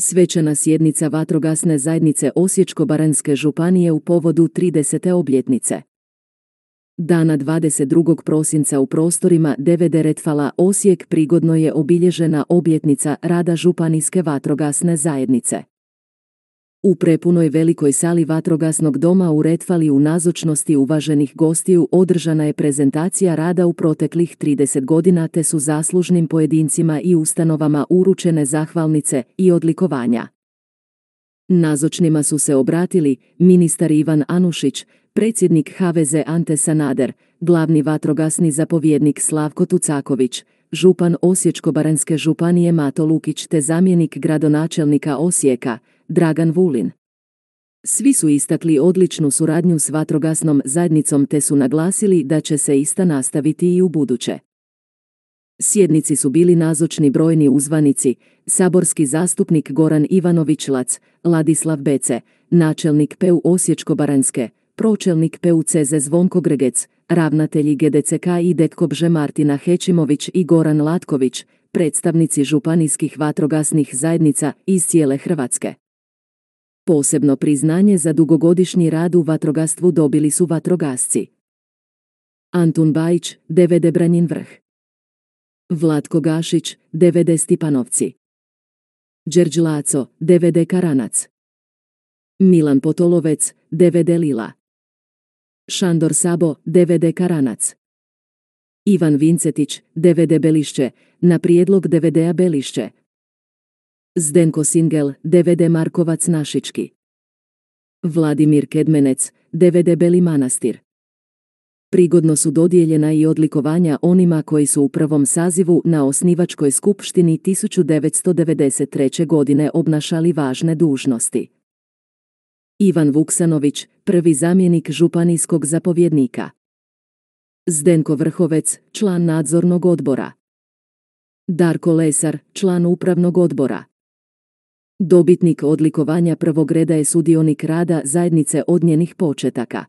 Svečana sjednica vatrogasne zajednice Osječko-baranjske županije u povodu 30. obljetnice. Dana 22. prosinca u prostorima DVD Retfala Osijek prigodno je obilježena obljetnica rada županijske vatrogasne zajednice. U prepunoj velikoj sali vatrogasnog doma u Retfali u nazočnosti uvaženih gostiju održana je prezentacija rada u proteklih 30 godina te su zaslužnim pojedincima i ustanovama uručene zahvalnice i odlikovanja. Nazočnima su se obratili ministar Ivan Anušić, predsjednik HVZ Ante Sanader, glavni vatrogasni zapovjednik Slavko Tucaković, župan Osječko-baranjske županije Mato Lukić te zamjenik gradonačelnika Osijeka, Dragan Vulin. Svi su istakli odličnu suradnju s vatrogasnom zajednicom te su naglasili da će se ista nastaviti i u buduće. Sjednici su bili nazočni brojni uzvanici, saborski zastupnik Goran Ivanović-Lac, Ladislav Bece, načelnik PEU Osječko-baranjske, pročelnik PUCZ Zvonko Gregec, ravnatelji GDCK i Detkobže Martina Hećimović i Goran Latković, predstavnici županijskih vatrogasnih zajednica iz cijele Hrvatske. Posebno priznanje za dugogodišnji rad u vatrogastvu dobili su vatrogasci. Antun Bajić, DVD Branjin vrh. Vlatko Gašić, DVD Stipanovci. Đerđ Laco, DVD Karanac. Milan Potolovec, DVD Lila. Šandor Sabo, DVD Karanac. Ivan Vincetić, DVD Belišće, na prijedlog DVD-a Belišće. Zdenko Singel, DVD Markovac Našički. Vladimir Kedmenec, DVD Beli Manastir. Prigodno su dodijeljena i odlikovanja onima koji su u prvom sazivu na osnivačkoj skupštini 1993. godine obnašali važne dužnosti. Ivan Vuksanović, prvi zamjenik županijskog zapovjednika. Zdenko Vrhovec, član nadzornog odbora. Darko Lesar, član upravnog odbora. Dobitnik odlikovanja prvog reda je sudionik rada zajednice od njenih početaka.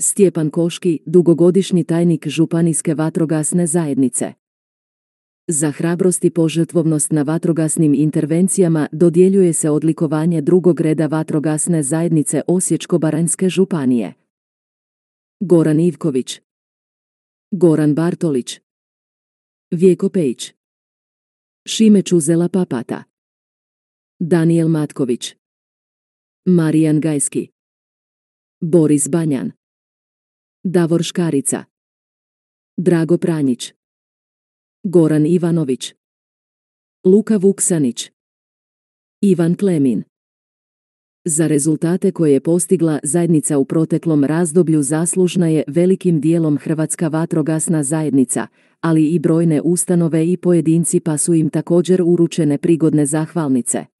Stjepan Koški, dugogodišnji tajnik Županijske vatrogasne zajednice. Za hrabrost i požrtvovnost na vatrogasnim intervencijama dodjeljuje se odlikovanje drugog reda vatrogasne zajednice Osječko-baranjske županije. Goran Ivković Goran Bartolić Vjeko Pejić Šime Čuzela Papata Daniel Matković. Marijan Gajski. Boris Banjan. Davor Škarica. Drago Pranjić. Goran Ivanović. Luka Vuksanić. Ivan Klemin. Za rezultate koje je postigla zajednica u proteklom razdoblju zaslužna je velikim dijelom Hrvatska vatrogasna zajednica, ali i brojne ustanove i pojedinci pa su im također uručene prigodne zahvalnice.